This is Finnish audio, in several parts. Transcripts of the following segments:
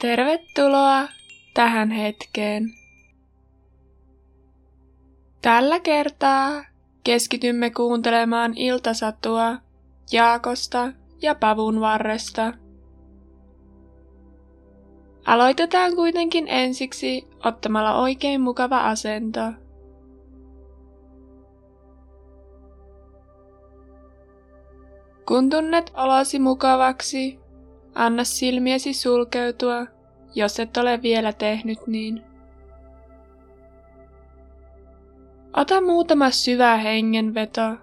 Tervetuloa tähän hetkeen. Tällä kertaa keskitymme kuuntelemaan iltasatua Jaakosta ja Pavun varresta. Aloitetaan kuitenkin ensiksi ottamalla oikein mukava asento. Kun tunnet olosi mukavaksi, anna silmiesi sulkeutua, jos et ole vielä tehnyt niin. Ota muutama syvä hengenveto.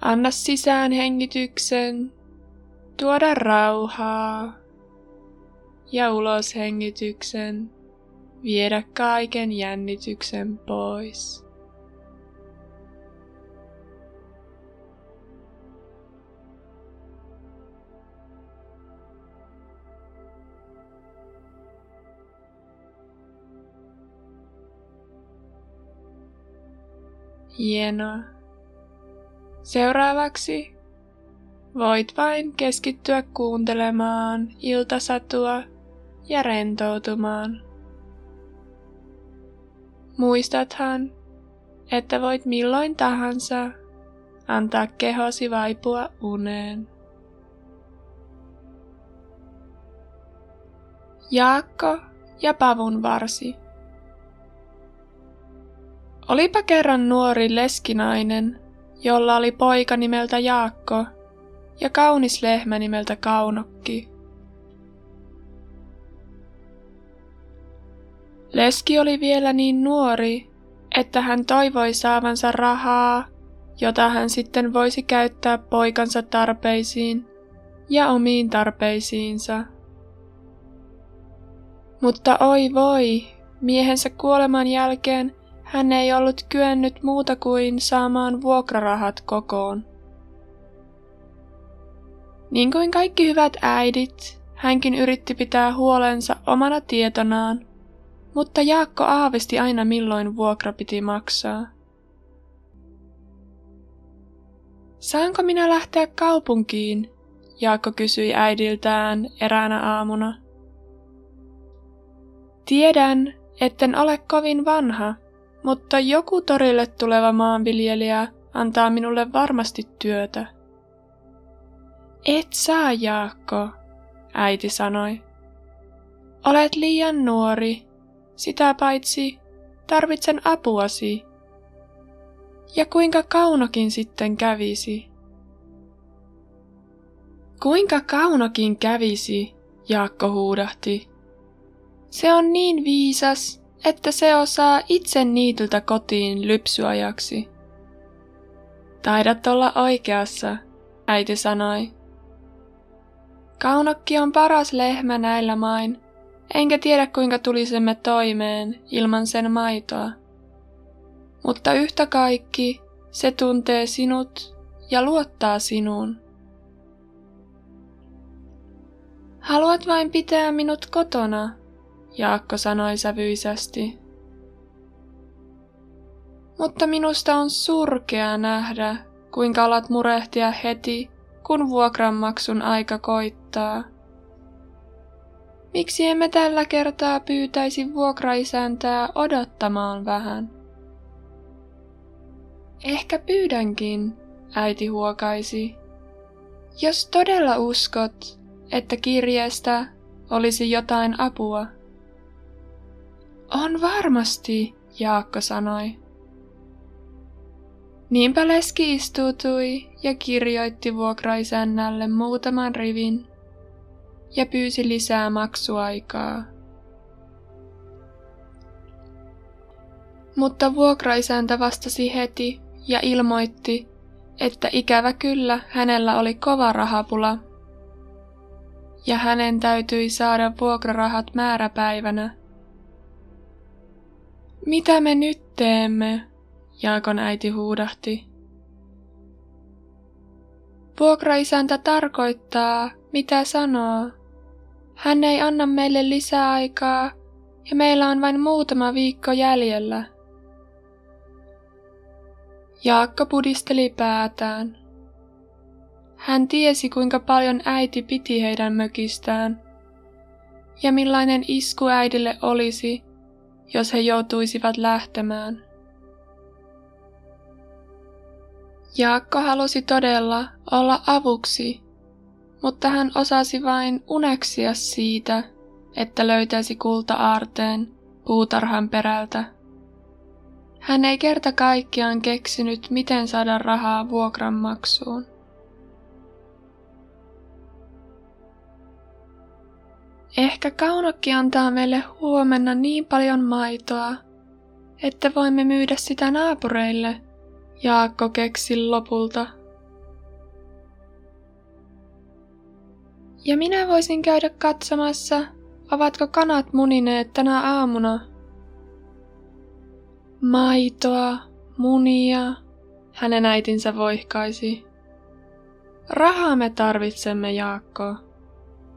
Anna sisään hengityksen, tuoda rauhaa ja ulos hengityksen viedä kaiken jännityksen pois. Hienoa. Seuraavaksi voit vain keskittyä kuuntelemaan iltasatua ja rentoutumaan. Muistathan, että voit milloin tahansa antaa kehosi vaipua uneen. Jaakko ja Pavun varsi. Olipa kerran nuori leskinainen, jolla oli poika nimeltä Jaakko ja kaunis lehmä nimeltä Kaunokki. Leski oli vielä niin nuori, että hän toivoi saavansa rahaa, jota hän sitten voisi käyttää poikansa tarpeisiin ja omiin tarpeisiinsa. Mutta oi voi, miehensä kuoleman jälkeen hän ei ollut kyennyt muuta kuin saamaan vuokrarahat kokoon. Niin kuin kaikki hyvät äidit, hänkin yritti pitää huolensa omana tietonaan mutta Jaakko aavisti aina milloin vuokra piti maksaa. Saanko minä lähteä kaupunkiin? Jaakko kysyi äidiltään eräänä aamuna. Tiedän, etten ole kovin vanha, mutta joku torille tuleva maanviljelijä antaa minulle varmasti työtä. Et saa, Jaakko, äiti sanoi. Olet liian nuori sitä paitsi tarvitsen apuasi. Ja kuinka kaunokin sitten kävisi? Kuinka kaunokin kävisi, Jaakko huudahti. Se on niin viisas, että se osaa itse niityltä kotiin lypsyajaksi. Taidat olla oikeassa, äiti sanoi. Kaunokki on paras lehmä näillä main, enkä tiedä kuinka tulisimme toimeen ilman sen maitoa. Mutta yhtä kaikki se tuntee sinut ja luottaa sinuun. Haluat vain pitää minut kotona, Jaakko sanoi sävyisesti. Mutta minusta on surkea nähdä, kuinka alat murehtia heti, kun vuokranmaksun aika koittaa. Miksi emme tällä kertaa pyytäisi vuokraisäntää odottamaan vähän? Ehkä pyydänkin, äiti huokaisi. Jos todella uskot, että kirjeestä olisi jotain apua. On varmasti, Jaakko sanoi. Niinpä leski istuutui ja kirjoitti vuokraisännälle muutaman rivin ja pyysi lisää maksuaikaa. Mutta vuokraisäntä vastasi heti ja ilmoitti, että ikävä kyllä hänellä oli kova rahapula ja hänen täytyi saada vuokrarahat määräpäivänä. Mitä me nyt teemme? Jaakon äiti huudahti. Vuokraisäntä tarkoittaa, mitä sanoo. Hän ei anna meille lisää aikaa ja meillä on vain muutama viikko jäljellä. Jaakko pudisteli päätään. Hän tiesi, kuinka paljon äiti piti heidän mökistään, ja millainen isku äidille olisi, jos he joutuisivat lähtemään. Jaakko halusi todella olla avuksi, mutta hän osasi vain uneksia siitä, että löytäisi kulta-aarteen puutarhan perältä. Hän ei kerta kaikkiaan keksinyt, miten saada rahaa vuokran Ehkä kaunokki antaa meille huomenna niin paljon maitoa, että voimme myydä sitä naapureille, Jaakko keksi lopulta. Ja minä voisin käydä katsomassa, ovatko kanat munineet tänä aamuna. Maitoa, munia, hänen äitinsä voihkaisi. Rahaa me tarvitsemme, Jaakko,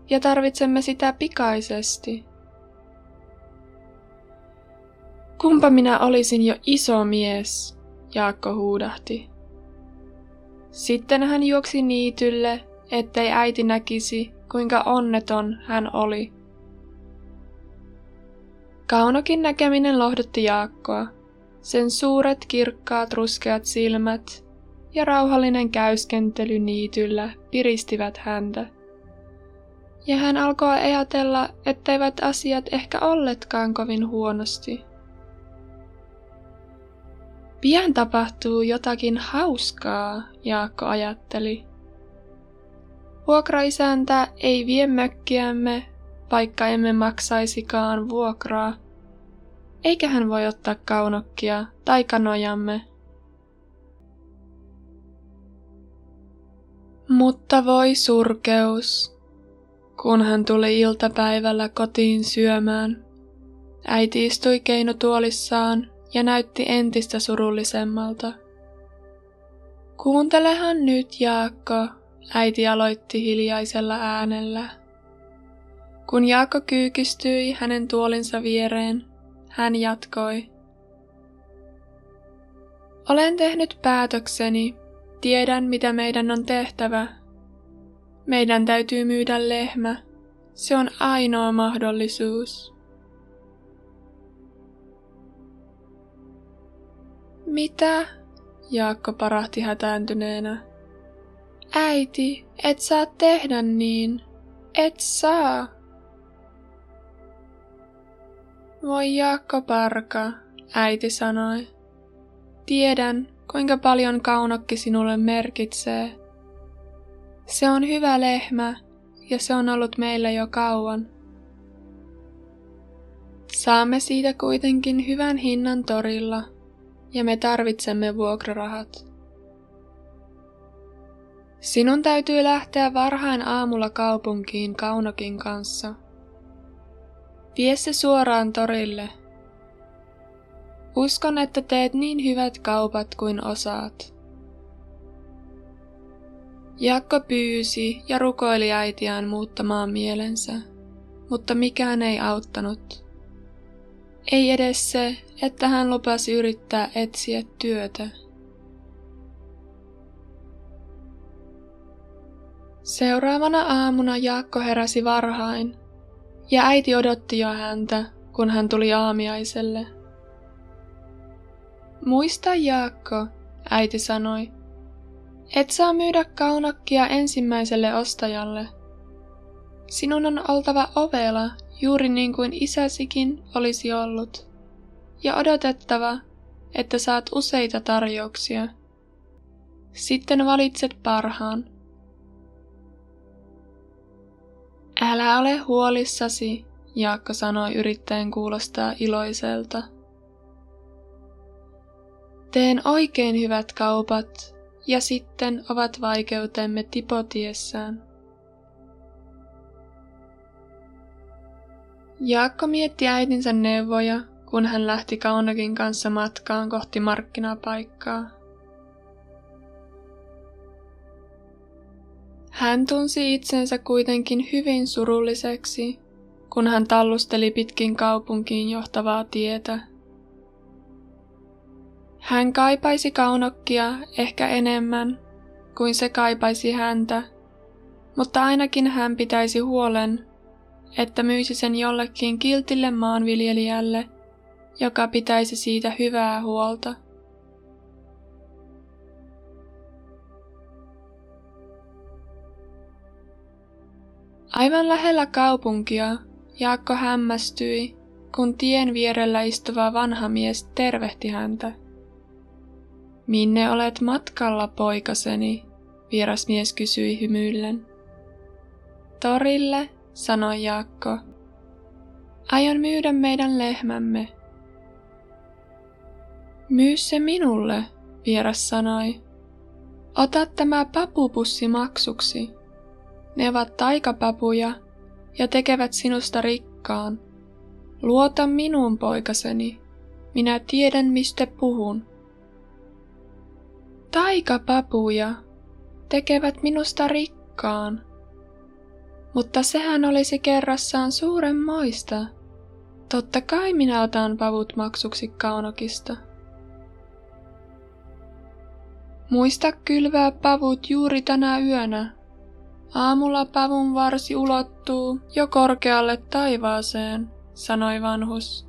ja tarvitsemme sitä pikaisesti. Kumpa minä olisin jo iso mies, Jaakko huudahti. Sitten hän juoksi niitylle, ettei äiti näkisi, kuinka onneton hän oli. Kaunokin näkeminen lohdutti Jaakkoa. Sen suuret kirkkaat ruskeat silmät ja rauhallinen käyskentely niityllä piristivät häntä. Ja hän alkoi ajatella, etteivät asiat ehkä olletkaan kovin huonosti. Pian tapahtuu jotakin hauskaa, Jaakko ajatteli. Vuokraisäntä ei vie mökkiämme, vaikka emme maksaisikaan vuokraa, eikä hän voi ottaa kaunokkia tai kanojamme. Mutta voi surkeus, kun hän tuli iltapäivällä kotiin syömään. Äiti istui keinotuolissaan ja näytti entistä surullisemmalta. Kuuntelehan nyt, Jaakko, äiti aloitti hiljaisella äänellä. Kun Jaakko kyykistyi hänen tuolinsa viereen, hän jatkoi. Olen tehnyt päätökseni, tiedän mitä meidän on tehtävä. Meidän täytyy myydä lehmä, se on ainoa mahdollisuus. Mitä? Jaakko parahti hätääntyneenä. Äiti, et saa tehdä niin. Et saa. Voi Jaakko Parka, äiti sanoi. Tiedän, kuinka paljon kaunokki sinulle merkitsee. Se on hyvä lehmä ja se on ollut meillä jo kauan. Saamme siitä kuitenkin hyvän hinnan torilla ja me tarvitsemme vuokrarahat. Sinun täytyy lähteä varhain aamulla kaupunkiin Kaunokin kanssa. Vie se suoraan torille. Uskon, että teet niin hyvät kaupat kuin osaat. Jakko pyysi ja rukoili äitiään muuttamaan mielensä, mutta mikään ei auttanut. Ei edes se, että hän lupasi yrittää etsiä työtä. Seuraavana aamuna Jaakko heräsi varhain, ja äiti odotti jo häntä, kun hän tuli aamiaiselle. Muista Jaakko, äiti sanoi, et saa myydä kaunokkia ensimmäiselle ostajalle. Sinun on oltava ovela juuri niin kuin isäsikin olisi ollut, ja odotettava, että saat useita tarjouksia. Sitten valitset parhaan. Älä ole huolissasi, Jaakko sanoi yrittäen kuulostaa iloiselta. Teen oikein hyvät kaupat, ja sitten ovat vaikeutemme tipotiessään. Jaakko mietti äitinsä neuvoja, kun hän lähti Kaunokin kanssa matkaan kohti markkinapaikkaa. Hän tunsi itsensä kuitenkin hyvin surulliseksi, kun hän tallusteli pitkin kaupunkiin johtavaa tietä. Hän kaipaisi kaunokkia ehkä enemmän, kuin se kaipaisi häntä, mutta ainakin hän pitäisi huolen, että myisi sen jollekin kiltille maanviljelijälle, joka pitäisi siitä hyvää huolta. Aivan lähellä kaupunkia Jaakko hämmästyi, kun tien vierellä istuva vanha mies tervehti häntä. Minne olet matkalla, poikaseni? vieras mies kysyi hymyillen. Torille, sanoi Jaakko. Aion myydä meidän lehmämme. Myy se minulle, vieras sanoi. Ota tämä papupussi maksuksi. Ne ovat taikapapuja ja tekevät sinusta rikkaan. Luota minuun, poikaseni. Minä tiedän, mistä puhun. Taikapapuja tekevät minusta rikkaan. Mutta sehän olisi kerrassaan suuren moista. Totta kai minä otan pavut maksuksi kaunokista. Muista kylvää pavut juuri tänä yönä. Aamulla pavun varsi ulottuu jo korkealle taivaaseen, sanoi vanhus.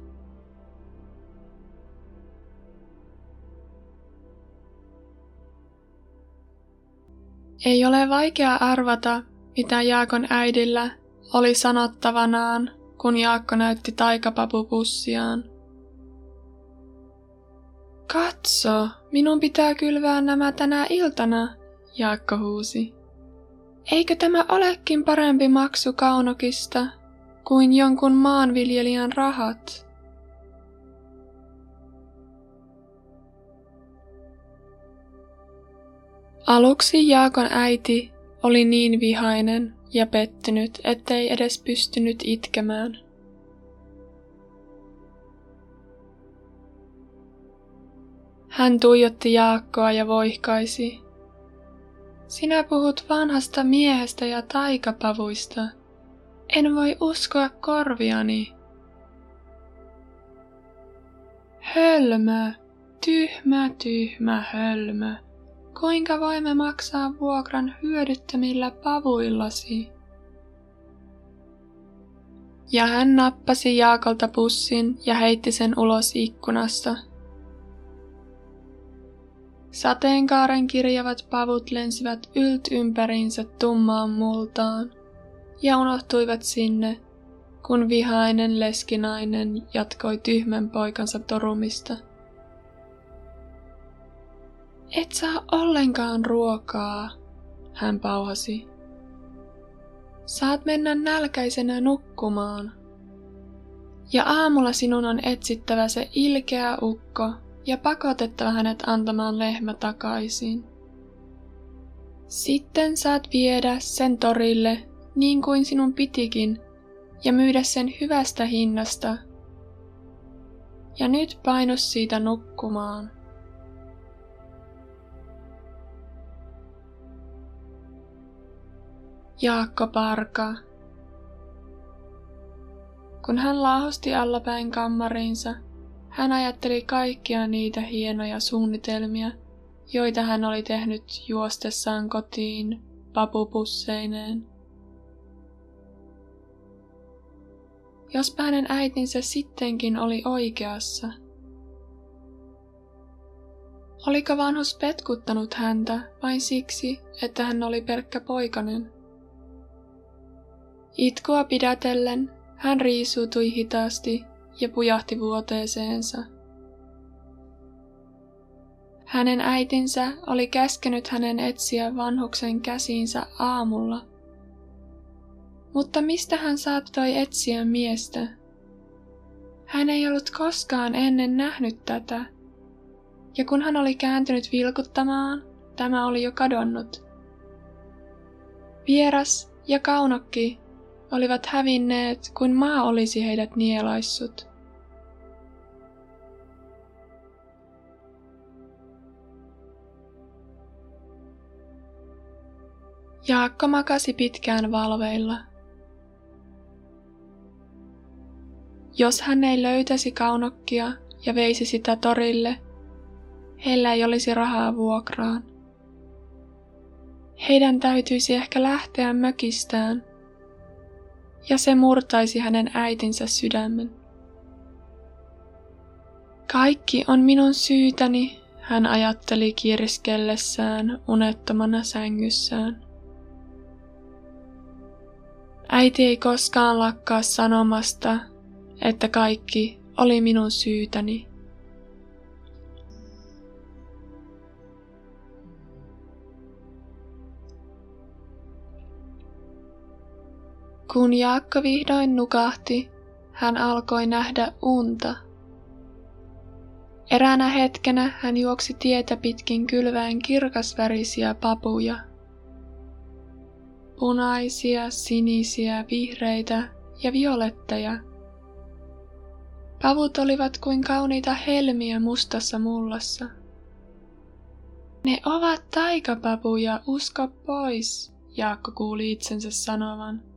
Ei ole vaikea arvata, mitä Jaakon äidillä oli sanottavanaan, kun Jaakko näytti taikapapupussiaan. Katso, minun pitää kylvää nämä tänä iltana, Jaakko huusi. Eikö tämä olekin parempi maksu kaunokista kuin jonkun maanviljelijän rahat? Aluksi Jaakon äiti oli niin vihainen ja pettynyt, ettei edes pystynyt itkemään. Hän tuijotti Jaakkoa ja voihkaisi. Sinä puhut vanhasta miehestä ja taikapavuista. En voi uskoa korviani. Hölmö, tyhmä, tyhmä hölmö. Kuinka voimme maksaa vuokran hyödyttömillä pavuillasi? Ja hän nappasi Jaakolta pussin ja heitti sen ulos ikkunasta. Sateenkaaren kirjavat pavut lensivät ylt ympäriinsä tummaan multaan ja unohtuivat sinne, kun vihainen leskinainen jatkoi tyhmän poikansa torumista. Et saa ollenkaan ruokaa, hän pauhasi. Saat mennä nälkäisenä nukkumaan. Ja aamulla sinun on etsittävä se ilkeä ukko ja pakotettava hänet antamaan lehmä takaisin. Sitten saat viedä sen torille niin kuin sinun pitikin ja myydä sen hyvästä hinnasta. Ja nyt painus siitä nukkumaan. Jaakko Parka. Kun hän laahosti allapäin kammariinsa, hän ajatteli kaikkia niitä hienoja suunnitelmia, joita hän oli tehnyt juostessaan kotiin papupusseineen. Jos hänen äitinsä sittenkin oli oikeassa. Oliko vanhus petkuttanut häntä vain siksi, että hän oli pelkkä poikanen? Itkua pidätellen hän riisuutui hitaasti ja pujahti vuoteeseensa. Hänen äitinsä oli käskenyt hänen etsiä vanhuksen käsiinsä aamulla. Mutta mistä hän saattoi etsiä miestä? Hän ei ollut koskaan ennen nähnyt tätä, ja kun hän oli kääntynyt vilkuttamaan, tämä oli jo kadonnut. Vieras ja kaunokki olivat hävinneet kuin maa olisi heidät nielaissut. Jaakko makasi pitkään valveilla. Jos hän ei löytäisi kaunokkia ja veisi sitä torille, heillä ei olisi rahaa vuokraan. Heidän täytyisi ehkä lähteä mökistään, ja se murtaisi hänen äitinsä sydämen. Kaikki on minun syytäni, hän ajatteli kirskellessään unettomana sängyssään. Äiti ei koskaan lakkaa sanomasta, että kaikki oli minun syytäni. Kun Jaakko vihdoin nukahti, hän alkoi nähdä unta. Eräänä hetkenä hän juoksi tietä pitkin kylväen kirkasvärisiä papuja. Punaisia, sinisiä, vihreitä ja violetteja. Pavut olivat kuin kauniita helmiä mustassa mullassa. Ne ovat taikapapuja, usko pois, Jaakko kuuli itsensä sanovan.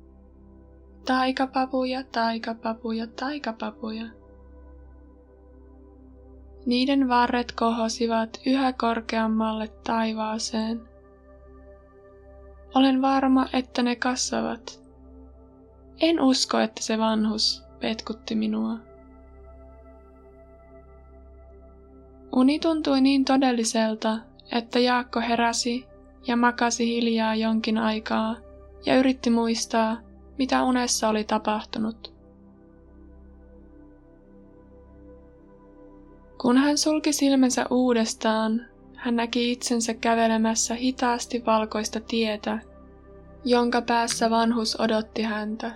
Taikapapuja, taikapapuja, taikapapuja. Niiden varret kohosivat yhä korkeammalle taivaaseen. Olen varma, että ne kasvavat. En usko, että se vanhus petkutti minua. Uni tuntui niin todelliselta, että Jaakko heräsi ja makasi hiljaa jonkin aikaa ja yritti muistaa, mitä unessa oli tapahtunut. Kun hän sulki silmänsä uudestaan, hän näki itsensä kävelemässä hitaasti valkoista tietä, jonka päässä vanhus odotti häntä.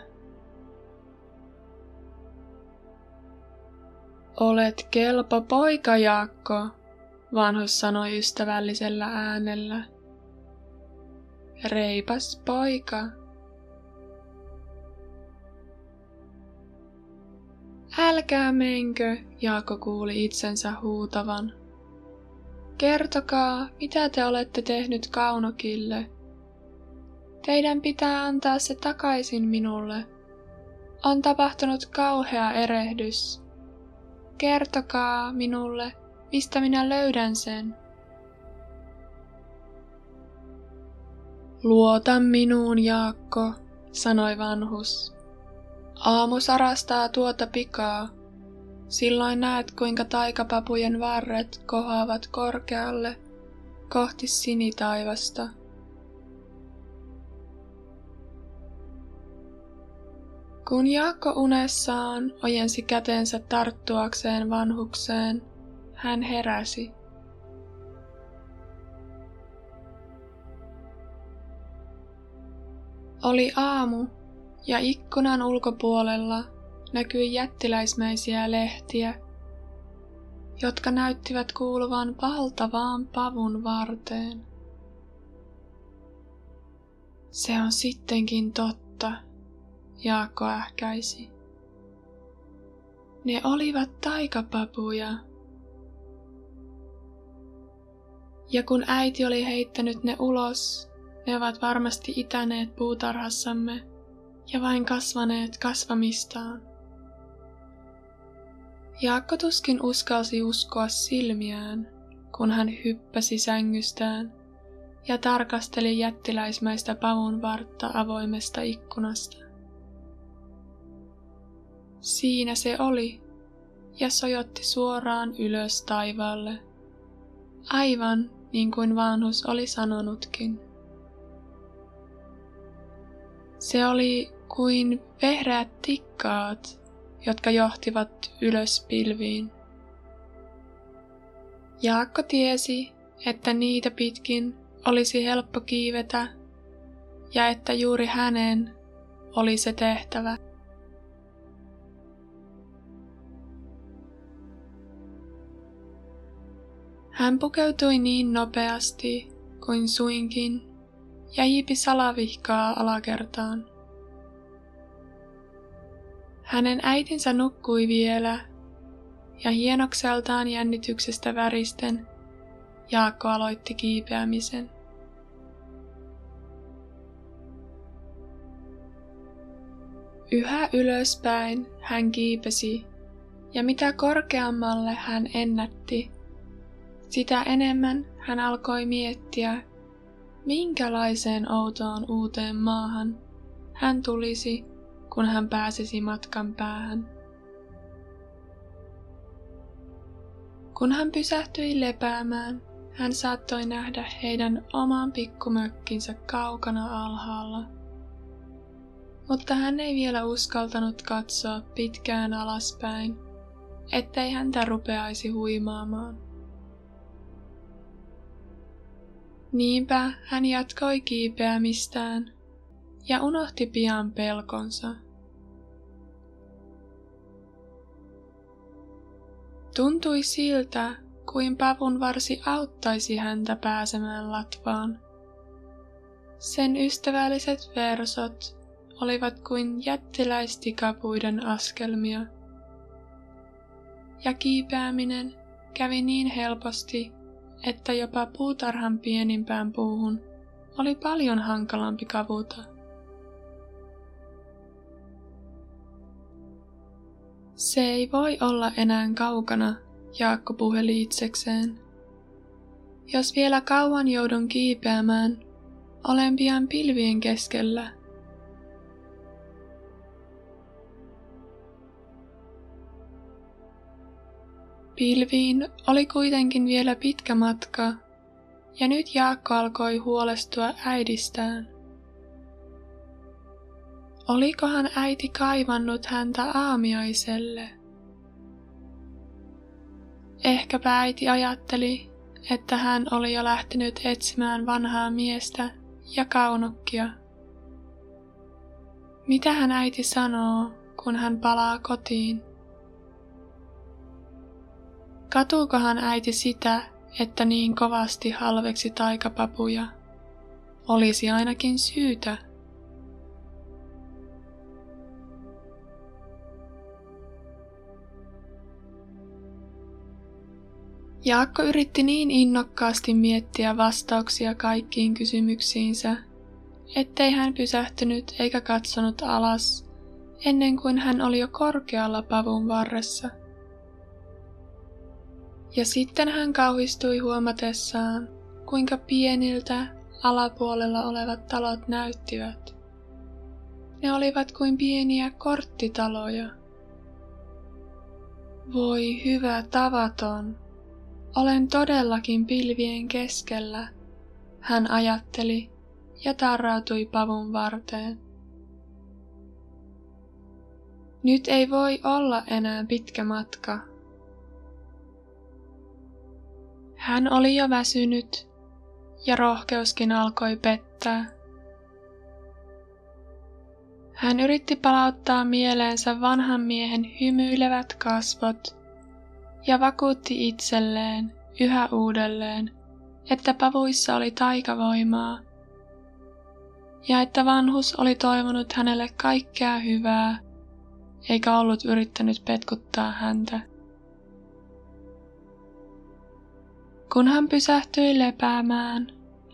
Olet kelpo poika, Jaakko, vanhus sanoi ystävällisellä äänellä. Reipas poika. Älkää menkö, Jaakko kuuli itsensä huutavan. Kertokaa, mitä te olette tehnyt kaunokille. Teidän pitää antaa se takaisin minulle. On tapahtunut kauhea erehdys. Kertokaa minulle, mistä minä löydän sen. Luota minuun, Jaakko, sanoi vanhus. Aamu sarastaa tuota pikaa. Silloin näet, kuinka taikapapujen varret kohoavat korkealle kohti sinitaivasta. Kun Jaakko unessaan ojensi kätensä tarttuakseen vanhukseen, hän heräsi. Oli aamu ja ikkunan ulkopuolella näkyi jättiläismäisiä lehtiä, jotka näyttivät kuuluvan valtavaan pavun varteen. Se on sittenkin totta, Jaakko ähkäisi. Ne olivat taikapapuja. Ja kun äiti oli heittänyt ne ulos, ne ovat varmasti itäneet puutarhassamme ja vain kasvaneet kasvamistaan. Jaakko tuskin uskalsi uskoa silmiään, kun hän hyppäsi sängystään ja tarkasteli jättiläismäistä pavun vartta avoimesta ikkunasta. Siinä se oli ja sojotti suoraan ylös taivaalle, aivan niin kuin vanhus oli sanonutkin. Se oli kuin vehreät tikkaat, jotka johtivat ylös pilviin. Jaakko tiesi, että niitä pitkin olisi helppo kiivetä ja että juuri hänen oli se tehtävä. Hän pukeutui niin nopeasti kuin suinkin ja hiipi salavihkaa alakertaan. Hänen äitinsä nukkui vielä, ja hienokseltaan jännityksestä väristen Jaakko aloitti kiipeämisen. Yhä ylöspäin hän kiipesi, ja mitä korkeammalle hän ennätti, sitä enemmän hän alkoi miettiä, minkälaiseen outoon uuteen maahan hän tulisi, kun hän pääsisi matkan päähän. Kun hän pysähtyi lepäämään, hän saattoi nähdä heidän oman pikkumökkinsä kaukana alhaalla. Mutta hän ei vielä uskaltanut katsoa pitkään alaspäin, ettei häntä rupeaisi huimaamaan. Niinpä hän jatkoi kiipeämistään ja unohti pian pelkonsa. Tuntui siltä, kuin pavun varsi auttaisi häntä pääsemään latvaan. Sen ystävälliset versot olivat kuin jättiläistikapuiden askelmia. Ja kiipeäminen kävi niin helposti, että jopa puutarhan pienimpään puuhun oli paljon hankalampi kavuta. Se ei voi olla enää kaukana, Jaakko puheli itsekseen. Jos vielä kauan joudun kiipeämään, olen pian pilvien keskellä. Pilviin oli kuitenkin vielä pitkä matka, ja nyt Jaakko alkoi huolestua äidistään. Olikohan äiti kaivannut häntä aamiaiselle? Ehkäpä äiti ajatteli, että hän oli jo lähtenyt etsimään vanhaa miestä ja kaunokkia. Mitä hän äiti sanoo, kun hän palaa kotiin? Katuukohan äiti sitä, että niin kovasti halveksi taikapapuja? Olisi ainakin syytä. Jaakko yritti niin innokkaasti miettiä vastauksia kaikkiin kysymyksiinsä, ettei hän pysähtynyt eikä katsonut alas ennen kuin hän oli jo korkealla pavun varressa. Ja sitten hän kauhistui huomatessaan, kuinka pieniltä alapuolella olevat talot näyttivät. Ne olivat kuin pieniä korttitaloja. Voi hyvä tavaton, olen todellakin pilvien keskellä, hän ajatteli ja tarrautui pavun varteen. Nyt ei voi olla enää pitkä matka. Hän oli jo väsynyt ja rohkeuskin alkoi pettää. Hän yritti palauttaa mieleensä vanhan miehen hymyilevät kasvot ja vakuutti itselleen yhä uudelleen, että pavuissa oli taikavoimaa ja että vanhus oli toivonut hänelle kaikkea hyvää, eikä ollut yrittänyt petkuttaa häntä. Kun hän pysähtyi lepäämään,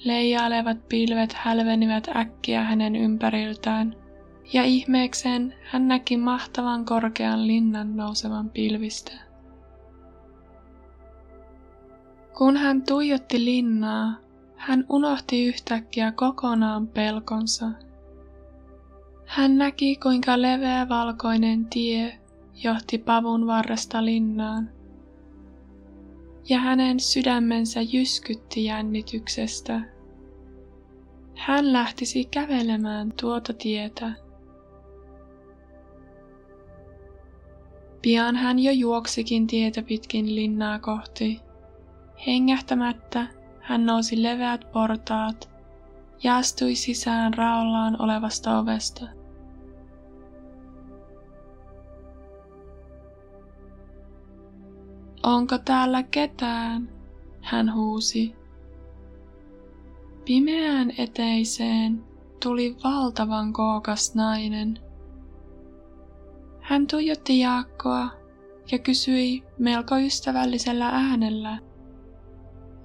leijailevat pilvet hälvenivät äkkiä hänen ympäriltään, ja ihmeekseen hän näki mahtavan korkean linnan nousevan pilvistä. Kun hän tuijotti linnaa, hän unohti yhtäkkiä kokonaan pelkonsa. Hän näki, kuinka leveä valkoinen tie johti pavun varresta linnaan. Ja hänen sydämensä jyskytti jännityksestä. Hän lähtisi kävelemään tuota tietä. Pian hän jo juoksikin tietä pitkin linnaa kohti. Hengähtämättä hän nousi leveät portaat ja astui sisään raollaan olevasta ovesta. Onko täällä ketään? hän huusi. Pimeään eteiseen tuli valtavan kookas nainen. Hän tuijotti Jaakkoa ja kysyi melko ystävällisellä äänellä –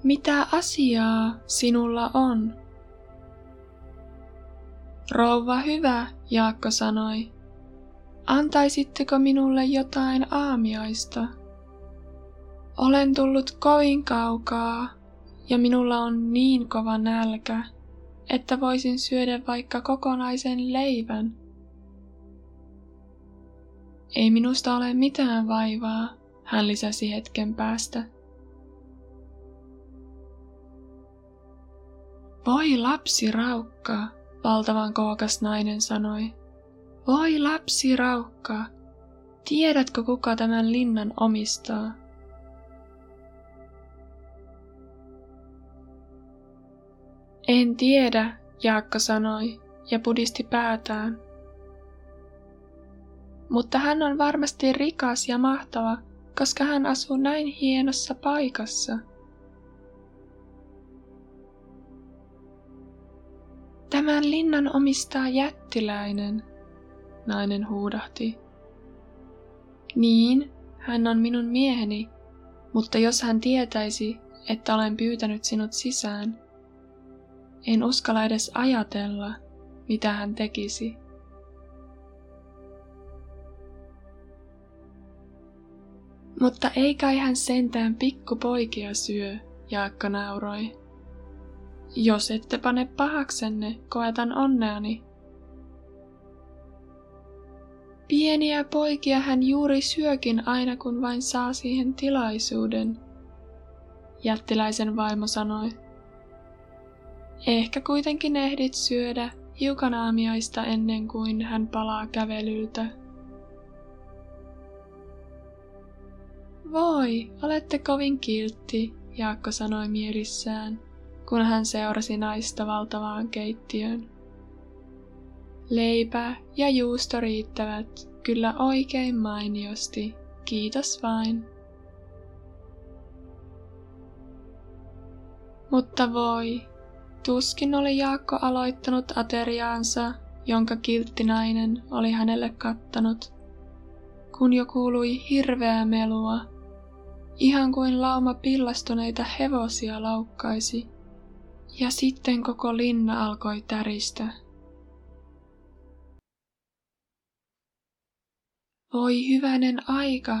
mitä asiaa sinulla on? Rouva hyvä, Jaakko sanoi. Antaisitteko minulle jotain aamiaista? Olen tullut kovin kaukaa ja minulla on niin kova nälkä. että voisin syödä vaikka kokonaisen leivän. Ei minusta ole mitään vaivaa, hän lisäsi hetken päästä. Voi lapsi raukka, valtavan kookas nainen sanoi. Voi lapsi raukka, tiedätkö kuka tämän linnan omistaa? En tiedä, Jaakko sanoi ja pudisti päätään. Mutta hän on varmasti rikas ja mahtava, koska hän asuu näin hienossa paikassa. Tämän linnan omistaa jättiläinen, nainen huudahti. Niin, hän on minun mieheni, mutta jos hän tietäisi, että olen pyytänyt sinut sisään, en uskalla edes ajatella, mitä hän tekisi. Mutta ei kai hän sentään pikkupoikia syö, Jaakka nauroi. Jos ette pane pahaksenne, koetan onneani. Pieniä poikia hän juuri syökin aina kun vain saa siihen tilaisuuden, jättiläisen vaimo sanoi. Ehkä kuitenkin ehdit syödä hiukan aamiaista ennen kuin hän palaa kävelyltä. Voi, olette kovin kiltti, Jaakko sanoi mielissään, kun hän seurasi naista valtavaan keittiöön. Leipä ja juusto riittävät kyllä oikein mainiosti, kiitos vain. Mutta voi, tuskin oli Jaakko aloittanut ateriaansa, jonka kilttinainen oli hänelle kattanut, kun jo kuului hirveää melua ihan kuin lauma pillastuneita hevosia laukkaisi, ja sitten koko linna alkoi täristä. Voi hyvänen aika,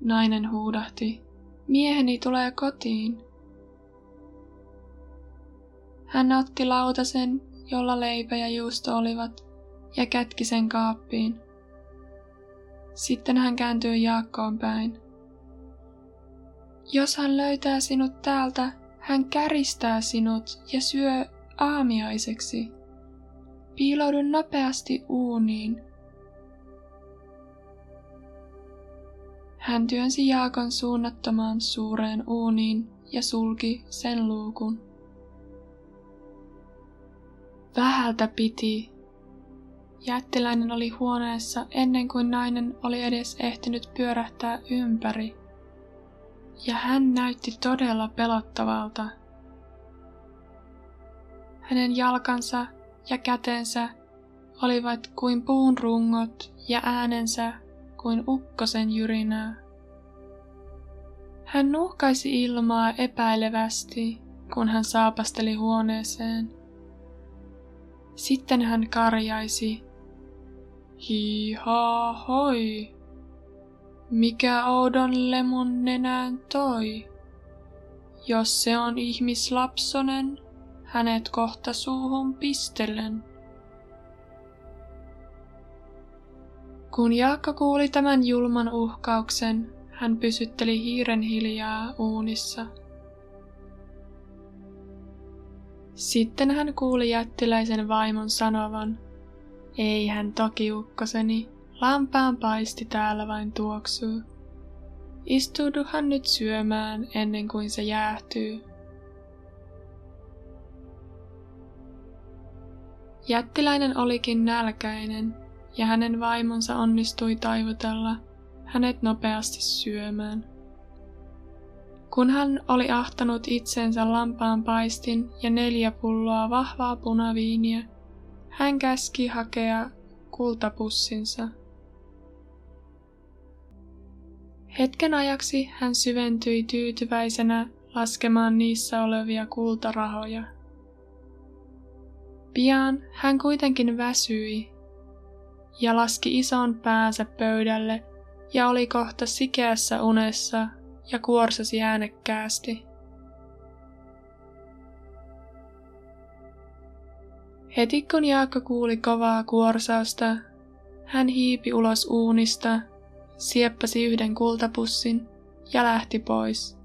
nainen huudahti. Mieheni tulee kotiin. Hän otti lautasen, jolla leipä ja juusto olivat, ja kätki sen kaappiin. Sitten hän kääntyi Jaakkoon päin. Jos hän löytää sinut täältä, hän käristää sinut ja syö aamiaiseksi. Piiloudu nopeasti uuniin. Hän työnsi Jaakon suunnattomaan suureen uuniin ja sulki sen luukun. Vähältä piti. Jättiläinen oli huoneessa ennen kuin nainen oli edes ehtinyt pyörähtää ympäri ja hän näytti todella pelottavalta. Hänen jalkansa ja kätensä olivat kuin puun rungot ja äänensä kuin ukkosen jyrinää. Hän nuhkaisi ilmaa epäilevästi, kun hän saapasteli huoneeseen. Sitten hän karjaisi, Hiha hoi. Mikä oudon lemon nenään toi? Jos se on ihmislapsonen, hänet kohta suuhun pistelen. Kun Jaakka kuuli tämän julman uhkauksen, hän pysytteli hiiren hiljaa uunissa. Sitten hän kuuli jättiläisen vaimon sanovan, ei hän toki ukkoseni, Lampaan paisti täällä vain tuoksuu. Istuuduhan nyt syömään ennen kuin se jäähtyy. Jättiläinen olikin nälkäinen, ja hänen vaimonsa onnistui taivutella hänet nopeasti syömään. Kun hän oli ahtanut itsensä lampaan paistin ja neljä pulloa vahvaa punaviiniä, hän käski hakea kultapussinsa. Hetken ajaksi hän syventyi tyytyväisenä laskemaan niissä olevia kultarahoja. Pian hän kuitenkin väsyi ja laski ison päänsä pöydälle ja oli kohta sikeässä unessa ja kuorsasi äänekkäästi. Heti kun Jaakko kuuli kovaa kuorsausta, hän hiipi ulos uunista, sieppasi yhden kultapussin ja lähti pois.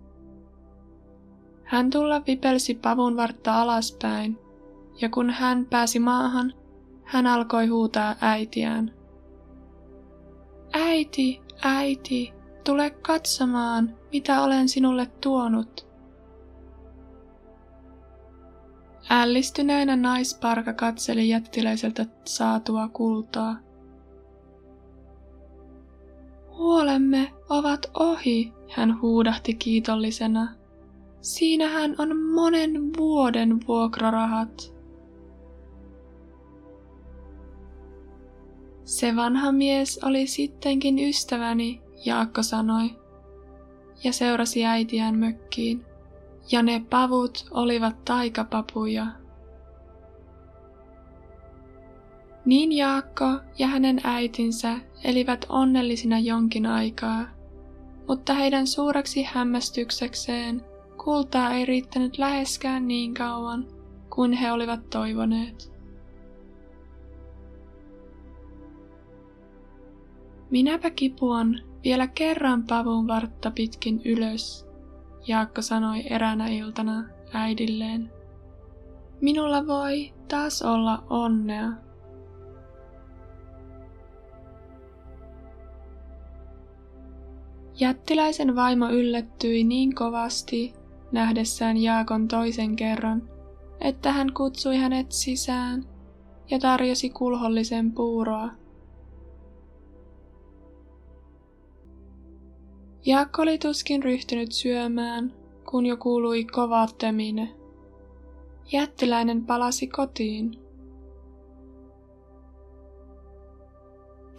Hän tulla vipelsi pavun vartta alaspäin, ja kun hän pääsi maahan, hän alkoi huutaa äitiään. Äiti, äiti, tule katsomaan, mitä olen sinulle tuonut. Ällistyneenä naisparka katseli jättiläiseltä saatua kultaa. Huolemme ovat ohi, hän huudahti kiitollisena. Siinähän on monen vuoden vuokrarahat. Se vanha mies oli sittenkin ystäväni, Jaakko sanoi, ja seurasi äitiään mökkiin. Ja ne pavut olivat taikapapuja. Niin Jaakko ja hänen äitinsä elivät onnellisina jonkin aikaa, mutta heidän suureksi hämmästyksekseen kultaa ei riittänyt läheskään niin kauan kuin he olivat toivoneet. Minäpä kipuan vielä kerran pavun vartta pitkin ylös, Jaakko sanoi eräänä iltana äidilleen. Minulla voi taas olla onnea. Jättiläisen vaimo yllättyi niin kovasti nähdessään Jaakon toisen kerran, että hän kutsui hänet sisään ja tarjosi kulhollisen puuroa. Jaakko oli tuskin ryhtynyt syömään, kun jo kuului kova tömine. Jättiläinen palasi kotiin.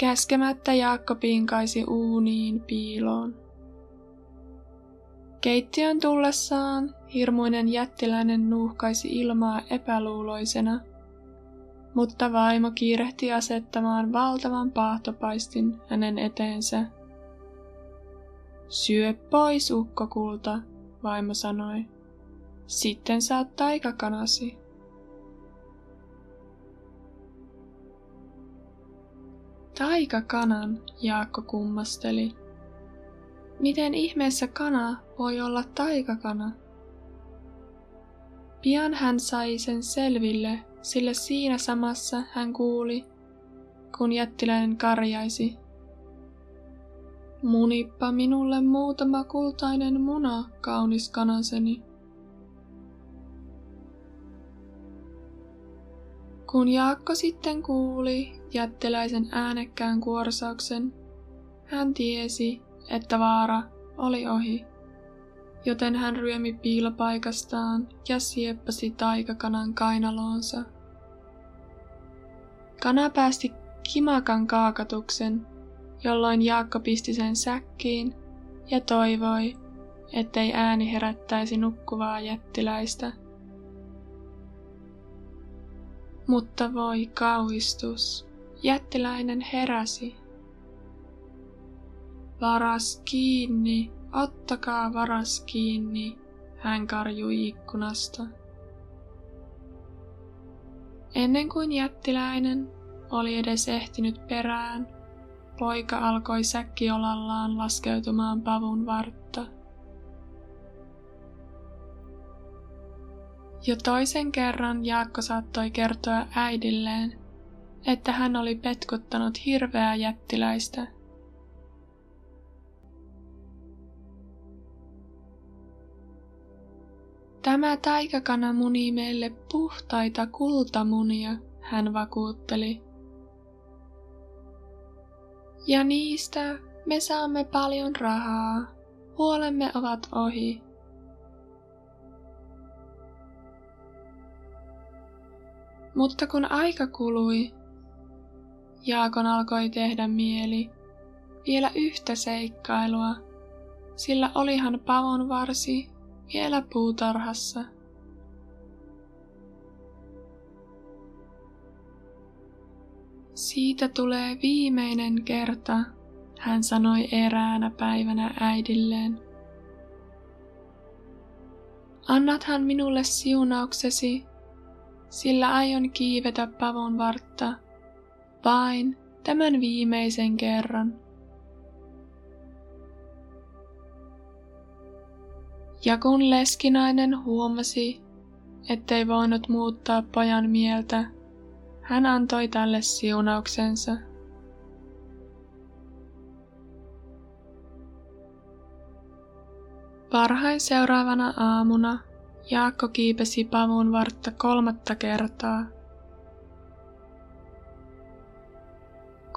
Käskemättä Jaakko pinkaisi uuniin piiloon. Keittiön tullessaan hirmuinen jättiläinen nuuhkaisi ilmaa epäluuloisena, mutta vaimo kiirehti asettamaan valtavan paahtopaistin hänen eteensä. Syö pois, ukkokulta, vaimo sanoi. Sitten saat taikakanasi. Taikakanan, Jaakko kummasteli. Miten ihmeessä kana voi olla taikakana? Pian hän sai sen selville, sillä siinä samassa hän kuuli, kun jättiläinen karjaisi. Munippa minulle muutama kultainen muna, kaunis kanaseni. Kun Jaakko sitten kuuli jättiläisen äänekkään kuorsauksen, hän tiesi, että vaara oli ohi, joten hän ryömi piilopaikastaan ja sieppasi taikakanan kainaloonsa. Kana päästi kimakan kaakatuksen, jolloin Jaakko pisti sen säkkiin ja toivoi, ettei ääni herättäisi nukkuvaa jättiläistä. Mutta voi kauhistus, jättiläinen heräsi Varas kiinni, ottakaa varas kiinni, hän karjui ikkunasta. Ennen kuin jättiläinen oli edes ehtinyt perään, poika alkoi säkkiolallaan laskeutumaan pavun vartta. Jo toisen kerran Jaakko saattoi kertoa äidilleen, että hän oli petkuttanut hirveää jättiläistä – Tämä taikakana muni meille puhtaita kultamunia, hän vakuutteli. Ja niistä me saamme paljon rahaa. Huolemme ovat ohi. Mutta kun aika kului, Jaakon alkoi tehdä mieli vielä yhtä seikkailua, sillä olihan pavon varsi vielä puutarhassa. Siitä tulee viimeinen kerta, hän sanoi eräänä päivänä äidilleen. Annathan minulle siunauksesi, sillä aion kiivetä pavun vartta vain tämän viimeisen kerran. Ja kun leskinainen huomasi, ettei voinut muuttaa pojan mieltä, hän antoi tälle siunauksensa. Parhain seuraavana aamuna Jaakko kiipesi pavun vartta kolmatta kertaa.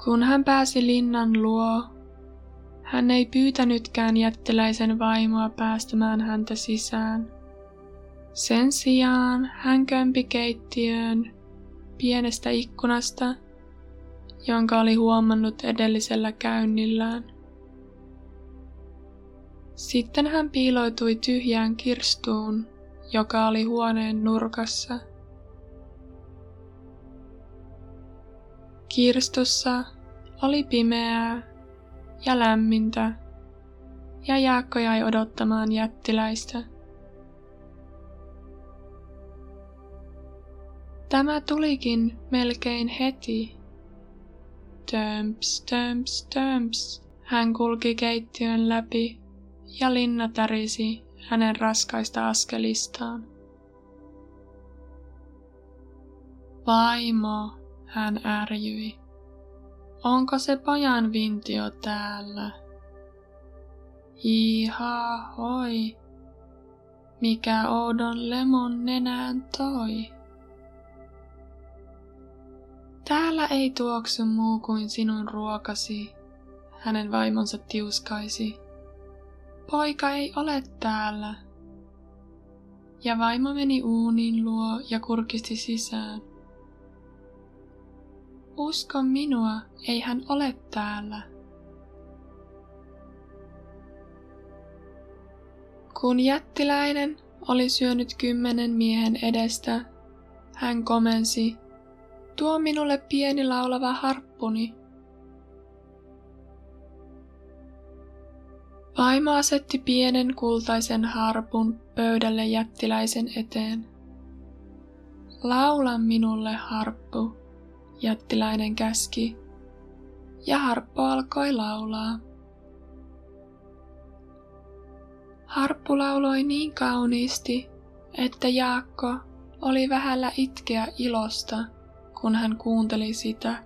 Kun hän pääsi linnan luo, hän ei pyytänytkään jättiläisen vaimoa päästämään häntä sisään. Sen sijaan hän kömpi keittiöön pienestä ikkunasta, jonka oli huomannut edellisellä käynnillään. Sitten hän piiloitui tyhjään kirstuun, joka oli huoneen nurkassa. Kirstussa oli pimeää ja lämmintä, ja Jaakko jäi odottamaan jättiläistä. Tämä tulikin melkein heti. Tömps, tömps, tömps. Hän kulki keittiön läpi ja linna tärisi hänen raskaista askelistaan. Vaimo, hän ärjyi. Onko se pojan vintio täällä? Iha hoi, mikä oudon lemon nenään toi? Täällä ei tuoksu muu kuin sinun ruokasi, hänen vaimonsa tiuskaisi. Poika ei ole täällä. Ja vaimo meni uunin luo ja kurkisti sisään. Usko minua, ei hän ole täällä. Kun jättiläinen oli syönyt kymmenen miehen edestä, hän komensi, tuo minulle pieni laulava harppuni. Vaimo asetti pienen kultaisen harpun pöydälle jättiläisen eteen. Laula minulle, harppu, jättiläinen käski, ja harppu alkoi laulaa. Harppu lauloi niin kauniisti, että Jaakko oli vähällä itkeä ilosta, kun hän kuunteli sitä.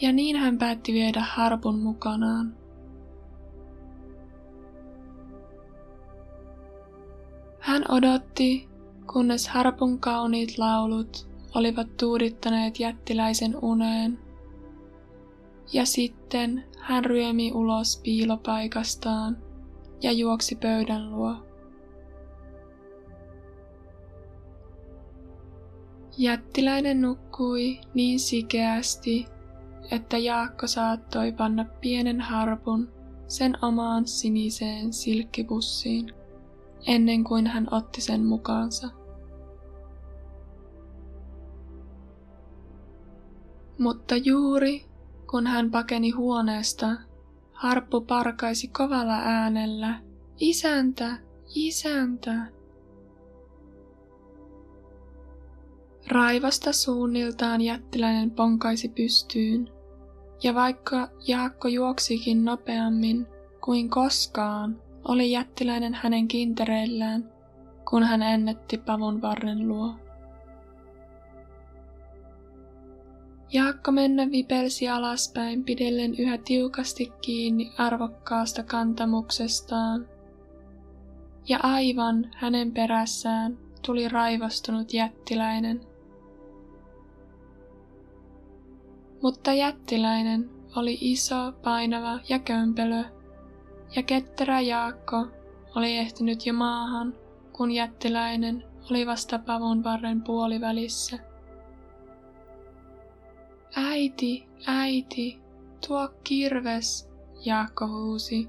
Ja niin hän päätti viedä harpun mukanaan. Hän odotti, kunnes harpun kauniit laulut olivat tuudittaneet jättiläisen uneen. Ja sitten hän ryömi ulos piilopaikastaan ja juoksi pöydän luo. Jättiläinen nukkui niin sikeästi, että Jaakko saattoi panna pienen harpun sen omaan siniseen silkkipussiin ennen kuin hän otti sen mukaansa. Mutta juuri kun hän pakeni huoneesta, harppu parkaisi kovalla äänellä, isäntä, isäntä. Raivasta suunniltaan jättiläinen ponkaisi pystyyn, ja vaikka Jaakko juoksikin nopeammin kuin koskaan, oli jättiläinen hänen kintereillään, kun hän ennätti pavun varren luo. Jaakko mennä vipelsi alaspäin pidellen yhä tiukasti kiinni arvokkaasta kantamuksestaan. Ja aivan hänen perässään tuli raivostunut jättiläinen. Mutta jättiläinen oli iso, painava ja kömpelö ja ketterä Jaakko oli ehtinyt jo maahan, kun jättiläinen oli vasta pavun varren puolivälissä. Äiti, äiti, tuo kirves, Jaakko huusi.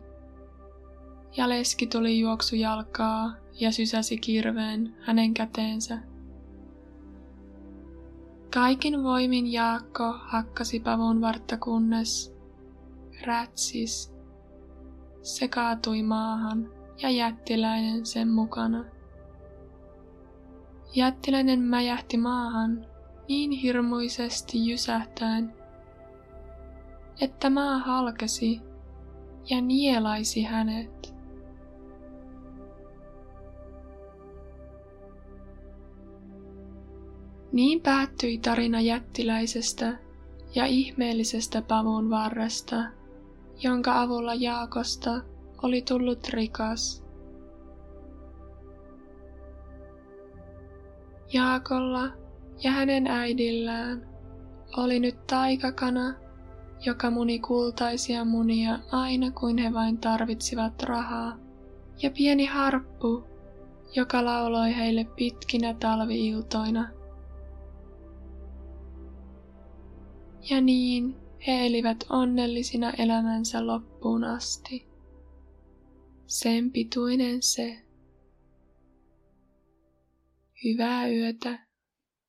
Ja leski tuli juoksujalkaa ja sysäsi kirveen hänen käteensä. Kaikin voimin Jaakko hakkasi pavun vartta kunnes rätsis se kaatui maahan ja jättiläinen sen mukana. jättiläinen mäjähti maahan niin hirmuisesti jysähtäen, että maa halkesi ja nielaisi hänet. Niin päättyi tarina jättiläisestä ja ihmeellisestä pavun varresta, jonka avulla Jaakosta oli tullut rikas. Jaakolla ja hänen äidillään oli nyt taikakana, joka muni kultaisia munia aina kuin he vain tarvitsivat rahaa, ja pieni harppu, joka lauloi heille pitkinä talviiltoina. Ja niin he elivät onnellisina elämänsä loppuun asti. Sen pituinen se. Hyvää yötä.